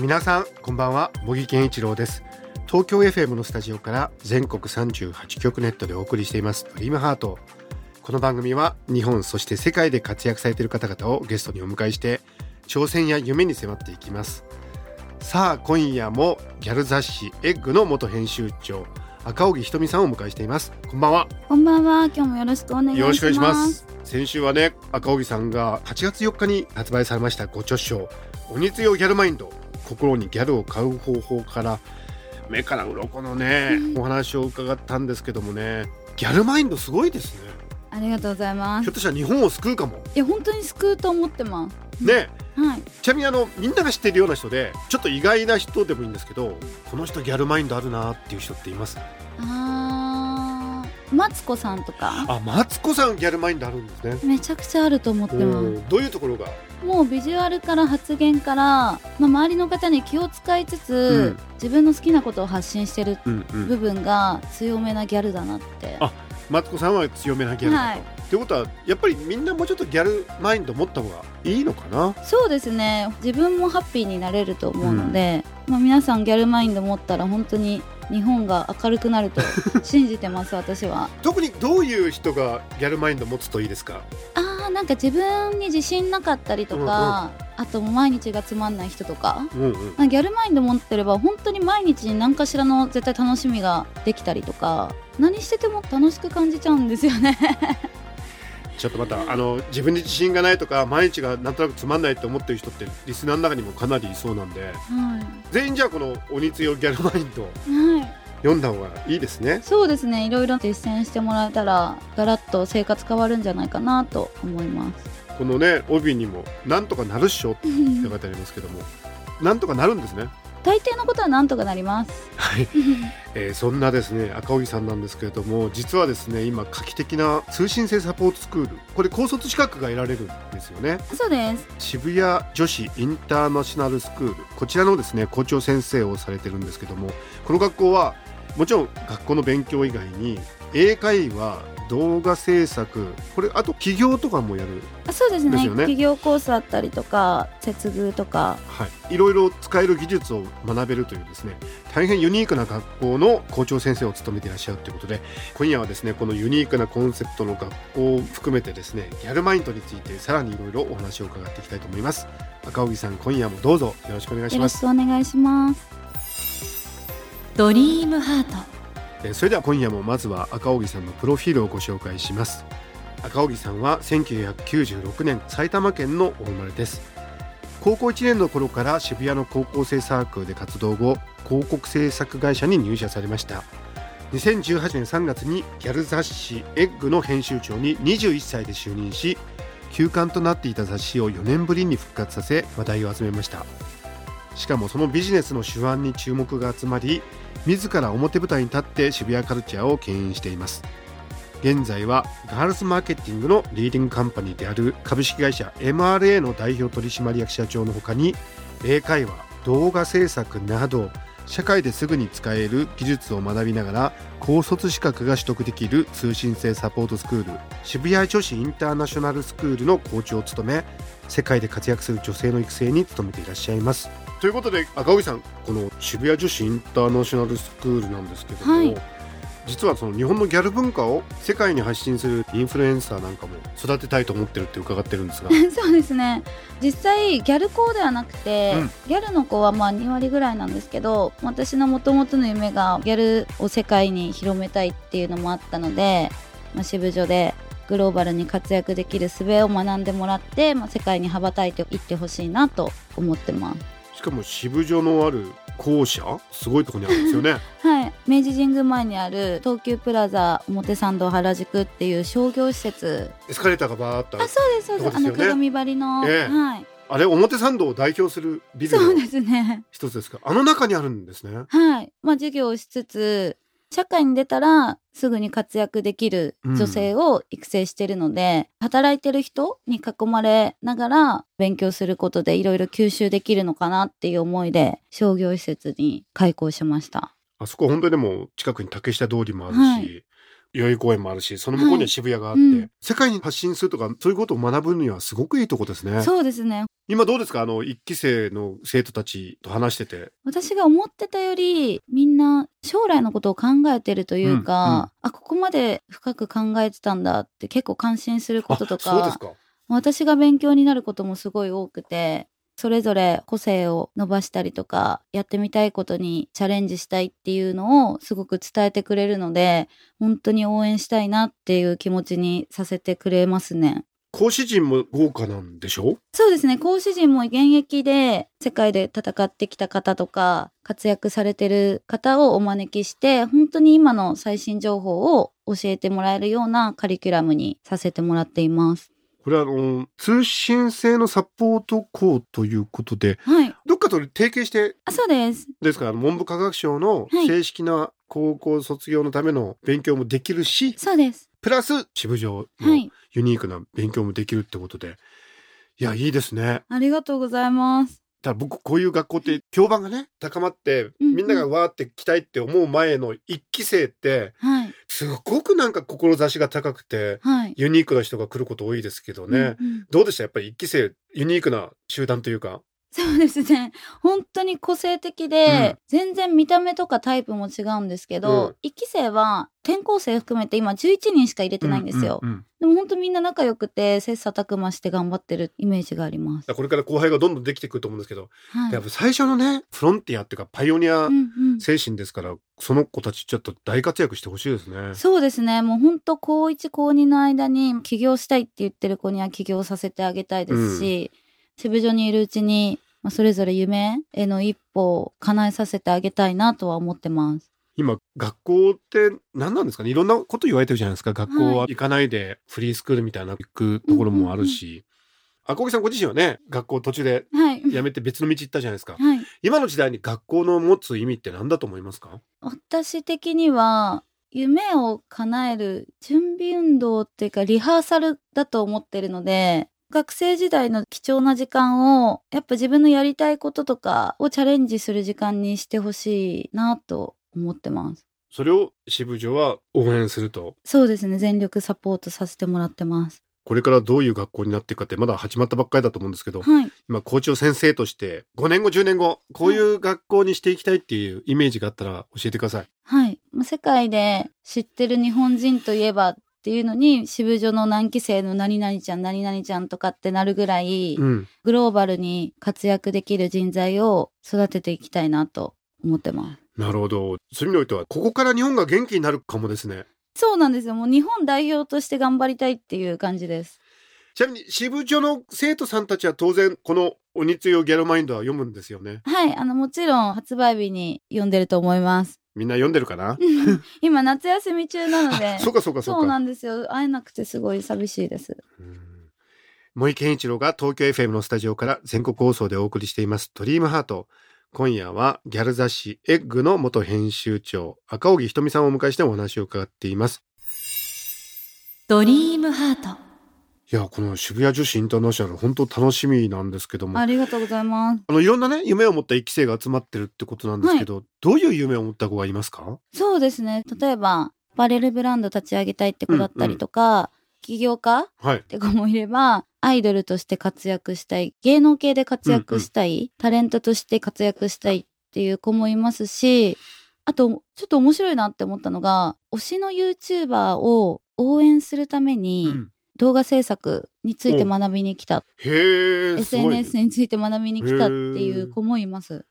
皆さんこんばんは。茂木健一郎です。東京 FM のスタジオから全国38局ネットでお送りしています。ドリームハート。この番組は日本そして世界で活躍されている方々をゲストにお迎えして挑戦や夢に迫っていきます。さあ今夜もギャル雑誌エッグの元編集長赤荻ひとみさんをお迎えしています。こんばんは。こんばんは。今日もよろしくお願いします。よろしくお願いします。先週はね、赤荻さんが8月4日に発売されましたご著書、鬼強ギャルマインド、心にギャルを買う方法から、目から鱗のね、お話を伺ったんですけどもね、ギャルマインドすごいですね。ありがとうございますひょっ。としたら日本を救うかも。いや本当に救うと思ってます。ね、はい。ちなみにあの、みんなが知ってるような人で、ちょっと意外な人でもいいんですけど、この人ギャルマインドあるなっていう人っています？あーマツコさんとかあ、マツコさんギャルマインドあるんですね。めちゃくちゃあると思っておまーどういうところがす。もうビジュアルから発言から、まあ、周りの方に気を使いつつ、うん。自分の好きなことを発信してるうんうん。部分が強めなギャルだなって。あマツコさんは強めなギャルだと。はい。ってことはやっぱりみんなもうちょっとギャルマインド持った方がいいのかな？そうですね。自分もハッピーになれると思うので、まあ、皆さんギャルマインド持ったら本当に日本が明るくなると信じてます私は。特にどういう人がギャルマインド持つといいですか？あーなんか自分に自信なかったりとか、あともう毎日がつまんない人とかうんうん。まあギャルマインド持ってれば本当に毎日に何かしらの絶対楽しみができたりとか何してても楽しく感じちゃうんですよね。ちょっとまたあの自分に自信がないとか毎日がなんとなくつまんないって思ってる人ってリスナーの中にもかなりいそうなんで。は全員じゃあこの鬼強ギャルマインド。い、はい、読んだ方がいいですね。そうですね。いろいろ実践してもらえたらガラッと生活変わるんじゃないかなと思います。このね帯にもなんとかなるっしょって書いてありますけども。なんとかなるんですね。大抵のことはなんとかなります。はい、えーそんなですね赤荻さんなんですけれども実はですね今画期的な通信制サポートスクール。これ高卒資格が得られるんですよね。そうです。渋谷女子インターナショナルスクール。こちらのですね校長先生をされてるんですけどもこの学校はもちろん学校の勉強以外に英会話動画制作これあと起業とかもやる、あそうですね。ですよね。企業コースあったりとか接遇とか。はい、いろいろ使える技術を学べるというですね大変ユニークな学校の校長先生を務めていらっしゃるということで今夜はですねこのユニークなコンセプトの学校を含めてですねギャルマインドについてさらにいろいろお話を伺っていきたいと思います。赤荻さん今夜もどうぞよろしくお願いしよろしますくお願いしますドリームハート。えーそれでは今夜もまずは赤荻さんのプロフィールをご紹介します。赤荻さんは1996年埼玉県のお生まれです。高校1年の頃から渋谷の高校生サークルで活動後広告制作会社に入社されました。2018年3月にギャル雑誌「エッグの編集長に21歳で就任し休刊となっていた雑誌を4年ぶりに復活させ話題を集めました。しかもそのビジネスの手腕に注目が集まり自ら表舞台に立って渋谷カルチャーを牽引しています。現在はガールズマーケティングのリーディングカンパニーである株式会社 MRA の代表取締役社長のほかに英会話動画制作など社会ですぐに使える技術を学びながら高卒資格が取得できる通信制サポートスクール渋谷女子インターナショナルスクールの校長を務め世界で活躍する女性の育成に努めていらっしゃいます。ということで赤荻さんこの渋谷女子インターナショナルスクールなんですけども、はい。実はその日本のギャル文化を世界に発信するインフルエンサーなんかも育てたいと思ってるって伺ってるんですが。そうですね。実際ギャル校ではなくて、うん。ギャルの子はまあ2割ぐらいなんですけど私のもともとの夢がギャルを世界に広めたいっていうのもあったので、まあ、渋女でグローバルに活躍できる術を学んでもらって、まあ、世界に羽ばたいていってほしいなと思ってます。しかも渋女のある校舎すごいところにあるんですよね。はい、明治神宮前にある東急プラザ表参道原宿っていう商業施設。エスカレーターがバーっとあそうですそうです。あの鏡張りの、ええ。はい。あれ表参道を代表するビルのそうですね。一つですか？あの中にあるんですね。はい。まあ授業をしつつ社会に出たらすぐに活躍できる女性を育成してるので、働いてる人に囲まれながら勉強することでいろいろ吸収できるのかなっていう思いで商業施設に開校しました。あそこ本当にでも近くに竹下通りもあるし、はい代々木公園もあるしその向こうには渋谷があって、はいうん。世界に発信するとかそういうことを学ぶにはすごくいいとこですね。そうですね。今どうですか？あの一期生の生徒たちと話してて。私が思ってたよりみんな将来のことを考えてるというか、うんうん。あここまで深く考えてたんだって結構感心することとあそうですかか。私が勉強になることもすごい多くてそれぞれ個性を伸ばしたりとかやってみたいことにチャレンジしたいっていうのをすごく伝えてくれるので本当に応援したいなっていう気持ちにさせてくれますね。講師陣も豪華なんでしょ？そうですね講師陣も現役で世界で戦ってきた方とか活躍されてる方をお招きして本当に今の最新情報を教えてもらえるようなカリキュラムにさせてもらっています。これはあの通信制のサポート校ということではい。どっかと提携してあそうです。ですから文部科学省のはい正式な高校卒業のための勉強もできるし、そうです。プラス支部上はのい。ユニークな勉強もできるってことで、い、やいいですねありがとうございます。だ僕こういう学校って評判がね高まってうんうん。みんながわーって来たいって思う前の一期生ってはい。すごくなんか志が高くてはい。ユニークな人が来ること多いですけどね、うんうん。どうでした？やっぱり一期生ユニークな集団というかそうですね。本当に個性的で、全然見た目とかタイプも違うんですけど、うん一期生は転校生含めて今11人しか入れてないんですよ。うんうんうんでも本当みんな仲良くて切磋琢磨して頑張ってるイメージがあります。これから後輩がどんどんできてくると思うんですけど、はい。やっぱ最初のねフロンティアっていうかパイオニアうんうん精神ですから、その子たちちょっと大活躍してほしいですね。そうですね。もう本当高1高2の間に起業したいって言ってる子には起業させてあげたいですし、渋所にいるうちに、まあ、それぞれ夢への一歩を叶えさせてあげたいなとは思ってます。今学校って何なんですかね？いろんなこと言われてるじゃないですか？学校は行かないでフリースクールみたいな行くところもあるし、赤木さんご自身はね学校途中ではい。辞めて別の道行ったじゃないですか。はい。今の時代に学校の持つ意味って何だと思いますか？私的には夢を叶える準備運動っていうかリハーサルだと思ってるので学生時代の貴重な時間をやっぱ自分のやりたいこととかをチャレンジする時間にしてほしいなと思ってます。それを支部長は応援すると？そうですね。全力サポートさせてもらってます。これからどういう学校になっていくかってまだ始まったばっかりだと思うんですけどはい。今校長先生として5年後10年後こういう学校にしていきたいっていうイメージがあったら教えてください。はい。まあ世界で知ってる日本人といえばっていうのに渋所の何期生の何々ちゃん何々ちゃんとかってなるぐらい、うん、グローバルに活躍できる人材を育てていきたいなと思ってます。なるほど。そういう意味においてはここから日本が元気になるかもですね。そうなんですよ。もう日本代表として頑張りたいっていう感じです。ちなみに支部長の生徒さんたちは当然この鬼強ギャルマインドは読むんですよね。はい、あのもちろん発売日に読んでると思います。みんな読んでるかな？今夏休み中なので、そうかそうかそうか。そうなんですよ。会えなくてすごい寂しいです。うん。森健一郎が東京 FM のスタジオから全国放送でお送りしています「ドリームハート。今夜はギャル雑誌エッグの元編集長赤荻ひとみさんをお迎えしてお話を伺っています。ドリームハートいやこの渋谷女子インターナショナル本当楽しみなんですけども。ありがとうございます。あのいろんなね夢を持った一期生が集まってるってことなんですけど、どういう夢を持った子がいますか？そうですね。例えば、アパレルブランド立ち上げたいって子だったりとか、起業家はい。って子もいれば、アイドルとして活躍したい、芸能系で活躍したい、タレントとして活躍したいっていう子もいますし、あと、ちょっと面白いなって思ったのが、推しの YouTuber を応援するためうに、ん動画制作について学びに来た、へえ SNS について学びに来たっていう子もいます。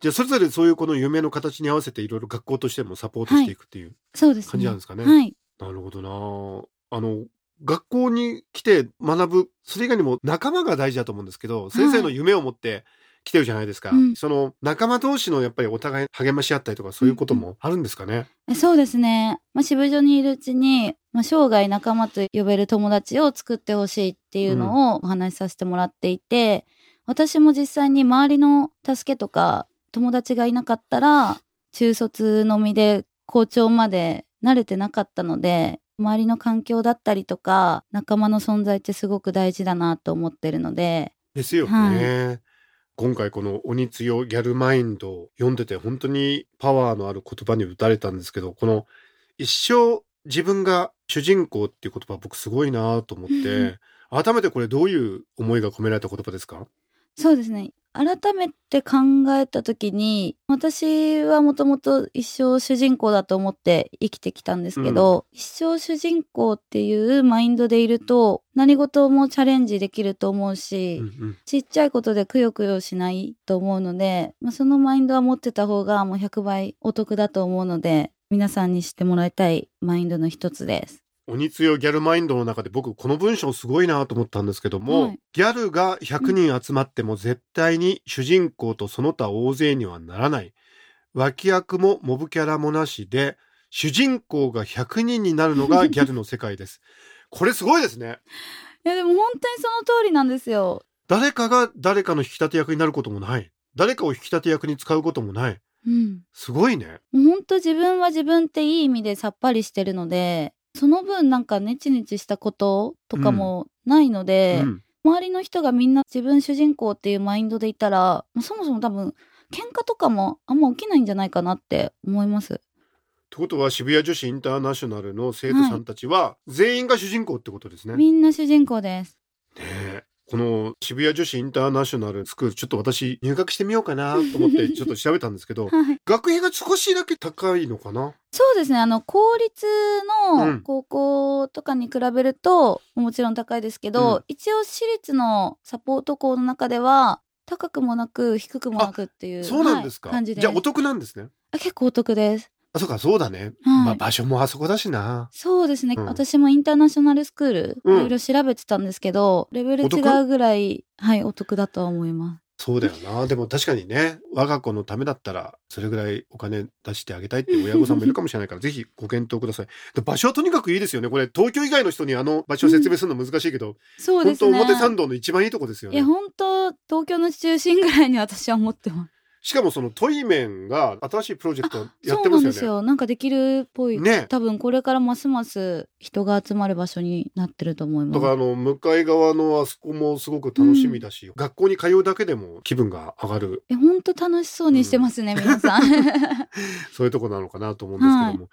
じゃあそれぞれそういうこの夢の形に合わせていろいろ学校としてもサポートしていくっていう。感じなんですかね。はい。なるほどなあの学校に来て学ぶそれ以外にも仲間が大事だと思うんですけど先生の夢を持って来てるじゃないですか、うん。その仲間同士のやっぱりお互い励まし合ったりとかそういうこともあるんですかね、えそうですね。まあ、渋所にいるうちに、まあ、生涯仲間と呼べる友達を作ってほしいっていうのをお話しさせてもらっていて、私も実際に周りの助けとか友達がいなかったら中卒のみで校長まで慣れてなかったので周りの環境だったりとか仲間の存在ってすごく大事だなと思ってるので。ですよね。今回この鬼強ギャルマインドを読んでて本当にパワーのある言葉に打たれたんですけど、この一生自分が主人公っていう言葉僕すごいなと思って、改めてこれどういう思いが込められた言葉ですか？そうですね改めて考えた時に私はもともと一生主人公だと思って生きてきたんですけど、一生主人公っていうマインドでいると何事もチャレンジできると思うし、うんうんちっちゃいことでくよくよしないと思うので、まあ、そのマインドは持ってた方がもう100倍お得だと思うので皆さんに知ってもらいたいマインドの一つです。鬼強ギャルマインドの中で僕この文章すごいなと思ったんですけども、はい。ギャルが100人集まっても絶対に主人公とその他大勢にはならない。脇役もモブキャラもなしで主人公が100人になるのが ギャルの世界です。これすごいですね。いやでも本当にその通りなんですよ。誰かが誰かの引き立て役になることもない。誰かを引き立て役に使うこともない。うん。すごいね。本当自分は自分っていい意味でさっぱりしてるのでその分なんかネチネチしたこととかもないので、うん周りの人がみんな自分主人公っていうマインドでいたらそもそも多分喧嘩とかもあんま起きないんじゃないかなって思います。ってことは渋谷女子インターナショナルの生徒さんたちは全員が主人公ってことですね。ねみんな主人公です。えこの渋谷女子インターナショナルスクールちょっと私入学してみようかなと思ってちょっと調べたんですけど はい。学費が少しだけ高いのかな？そうですね。あの、公立うんの高校とかに比べると、もちろん高いですけど、うん一応私立のサポート校の中では、高くもなく低くもなくっていうそうなんですか、はい感じですじゃあお得なんですねあ結構お得です。あそうかそうだね、はい。まあ場所もあそこだしな。そうですね、うん。私もインターナショナルスクール、うん。いろいろ調べてたんですけど、レベル違うぐらい、はい、お得だとは思います。そうだよな。でも確かにね我が子のためだったらそれぐらいお金出してあげたいって親御さんもいるかもしれないから ぜひご検討ください。で場所はとにかくいいですよね。これ東京以外の人にあの場所を説明するの難しいけど、本当そうですね。表参道の一番いいとこですよいや、ね本当東京の中心ぐらいに私は思ってます。しかもそのトイメンが新しいプロジェクトやっそうてますよねなんですよ。なんかできるっぽい。ね多分これからますます人が集まる場所になってると思います。だからあの向かい側のあそこもすごく楽しみだし、学校に通うだけでも気分が上がるえ、本当楽しそうにしてますね、皆さん。そういうとこなのかなと思うんですけども、い、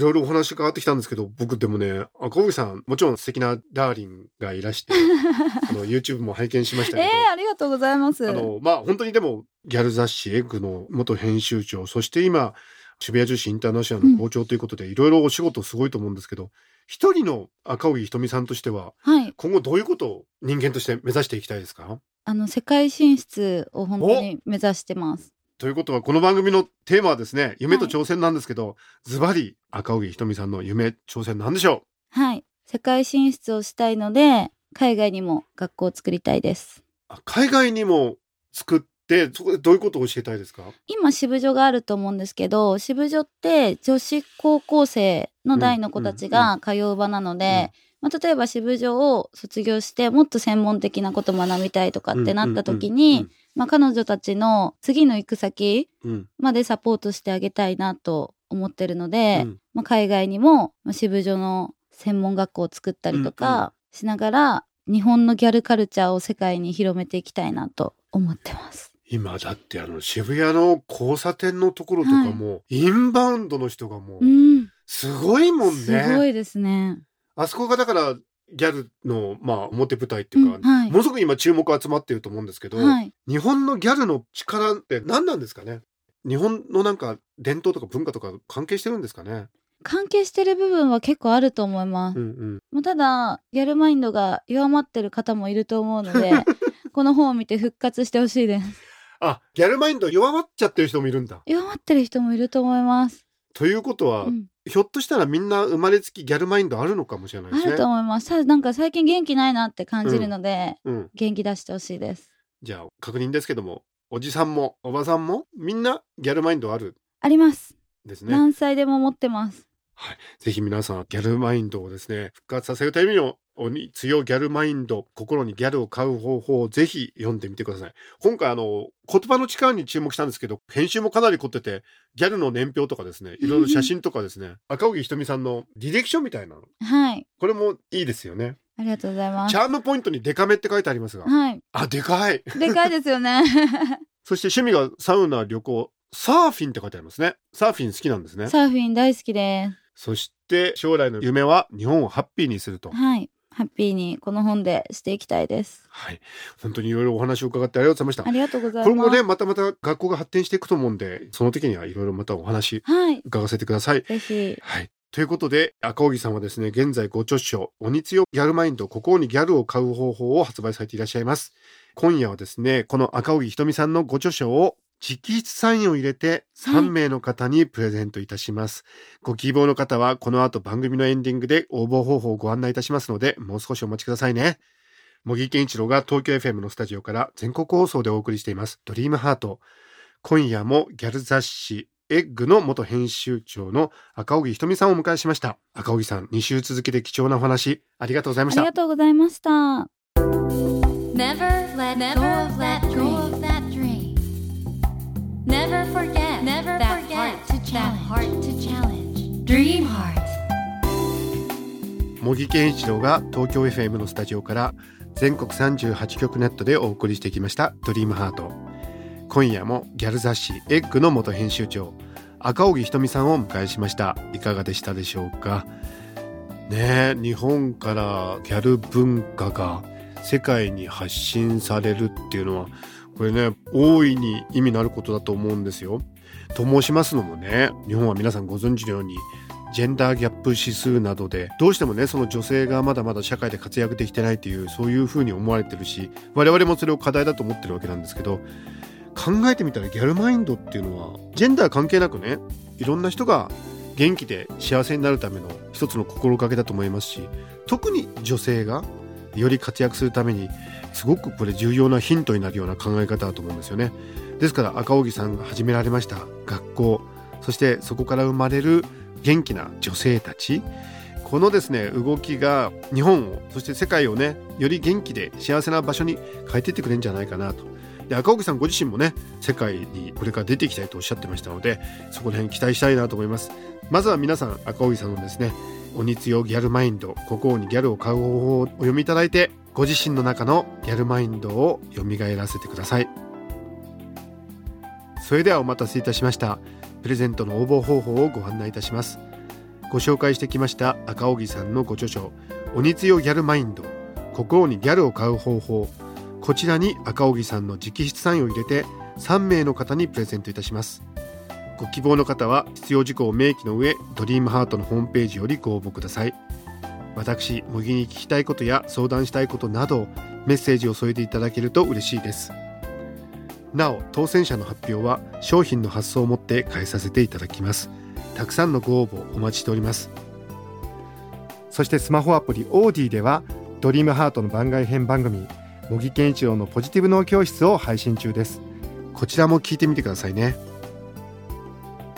ろいろお話変わってきたんですけど僕でもね赤荻さんもちろん素敵なダーリンがいらして あの YouTube も拝見しましたけど、えー、ありがとうございます。あのまあ本当にでもギャル雑誌「エッグの元編集長そして今渋谷女子インターナショナルの校長ということでいろいろお仕事すごいと思うんですけど一人の赤荻ひとみさんとしてははい。今後どういうことを人間として目指していきたいですか？あの、世界進出を本当に目指してます。ということはこの番組のテーマはですね夢と挑戦なんですけど、ズバリ赤荻ひとみさんの夢挑戦なんでしょはい。世界進出をしたいので、海外にも学校を作りたいです。海外にも作ってそこでどういうことを教えたいですか？今、支部女があると思うんですけど、支部女って女子高校生の代の子たちが通う場なので、まあ、例えば支部女を卒業してもっと専門的なこと学びたいとかってなった時に、まあ、彼女たちの次の行く先うんうんまでサポートしてあげたいなと思ってるので、うんまあ、海外にもまあ支部女の専門学校を作ったりとうんうんかしながら、日本のギャルカルチャーを世界に広めていきたいなと思ってます。今だってあの渋谷の交差点のところとかも、インバウンドの人がもううん、すごいもんすね。ごいですね。あそこがだからギャルのまあ表舞台っていうか、うんはいものすごく今注目集まっていると思うんですけど、はい。日本のギャルの力って何なんですかね？日本のなんか伝統とか文化とか関係してるんですかね？関係してる部分は結構あると思います。うんうんまあただ、ギャルマインドが弱まってる方もいると思うので、この本を見て復活してほしいです。あギャルマインド弱まっちゃってる人もいるんだ。弱まってる人もいると思います。ということは、うんひょっとしたらみんな生まれつきギャルマインドあるのかもしれないですねあると。思います。ただなんか最近元気ないなって感じるので、うん、元気出してほしいです。じゃあ確認ですけどもおじさんもおばさんもみんなギャルマインドあるあります。んですね。何歳でも持ってます。ぜひ皆さん、ギャルマインドをですね、復活させるために強ギャルマインド、心にギャルを買う方法をぜひ読んでみてください。今回あの、言葉の力に注目したんですけど、編集もかなり凝ってて、ギャルの年表とかですね、いろいろ写真とかですね、赤荻ひとみさんのディレクションみたいなの。はい。これもいいですよね。ありがとうございます。チャームポイントにデカめって書いてありますが。はい。あ、でかい。でかいですよね。そして趣味がサウナ、旅行、サーフィンって書いてありますね。サーフィン好きなんですね。サーフィン大好きでそして将来の夢は日本をハッピーにするとす。。はい。ハッピーにこの本でしていきたいです。はい。本当にいろいろお話を伺ってありがとうございましたあ。りがとうございます。今後ね、またまた学校が発展していくと思うんで、その時にはいろいろまたお話はい。伺わせてください。ぜひ。はい。ということで、赤荻さんはですね、現在ご著書、鬼強ギャルマインド、心にギャルを買う方法を発売されていらっしゃいます。今夜はですね、この赤荻ひとみさんのご著書を直筆サインを入れて3名の方にプレゼントいたします。ご希望の方はこの後番組のエンディングで応募方法をご案内いたしますので、もう少しお待ちくださいね。茂木健一郎が東京 FM のスタジオから全国放送でお送りしています、ドリームハート。今夜もギャル雑誌エッグの元編集長の赤荻ひとみさんをお迎えしました。赤荻さん、2週続けて貴重なお話、ありがとうございましたありが。とうございました。Never forget Never that forget heart to that challenge. heart to challenge. Dream heart. 茂木健一郎が東京 FM のスタジオから全国38局ネットでお送りしてきました「ドリームハート今夜もギャル雑誌「エッグの元編集長赤荻ひとみさんをお迎えしましたいかがでしたでしょうか？ねえ日本からギャル文化が世界に発信されるっていうのはこれね大いに意味のあることだと思うんですよ。と申しますのもね日本は皆さんご存知のようにジェンダーギャップ指数などでどうしてもねその女性がまだまだ社会で活躍できてないっていうそういうふうに思われてるし我々もそれを課題だと思ってるわけなんですけど考えてみたらギャルマインドっていうのはジェンダー関係なくねいろんな人が元気で幸せになるための一つの心がけだと思いますし特に女性がより活躍するためにすごくこれ重要なヒントになるような考え方だと思うんですよね。ですから赤荻さんが始められました学校そしてそこから生まれる元気な女性たち。このですね動きが日本をそして世界をねより元気で幸せな場所に変えていってくれるんじゃないかなと。で赤荻さんご自身もね世界にこれから出ていきたいとおっしゃってましたのでそこら辺期待したいなと思います。まずは皆さん赤荻さんのですね鬼強ギャルマインド心にギャルを買う方法をお読みいただいてご自身の中のギャルマインドを蘇らせてください。それではお待たせいたしました。プレゼントの応募方法をご案内いたします。ご紹介してきました赤荻さんのご著書鬼強ギャルマインド心にギャルを買う方法。こちらに赤荻さんの直筆サインを入れて3名の方にプレゼントいたします。ご希望の方は必要事項を明記の上ドリームハートのホームページよりご応募ください。私茂木に聞きたいことや相談したいことなどメッセージを添えていただけると嬉しいです。なお当選者の発表は商品の発送をもって返させていただきます。たくさんのご応募お待ちしております。そしてスマホアプリオーディではドリームハートの番外編番組茂木健一郎のポジティブ脳教室を配信中です。こちらも聞いてみてくださいね。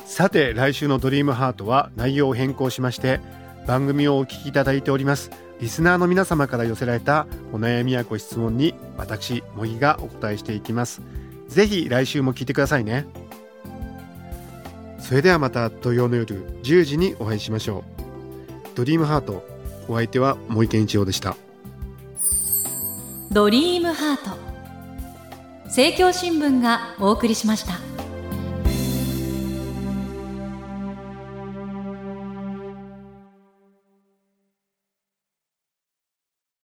さて来週のドリームハートは内容を変更しまして番組をお聞きいただいております。リスナーの皆様から寄せられたお悩みやご質問に私茂木がお答えしていきます。ぜひ来週も聞いてくださいね。それではまた土曜の夜10時にお会いしましょう。ドリームハートお相手は森健一郎でした。ドリームハート。政教新聞がお送りしました。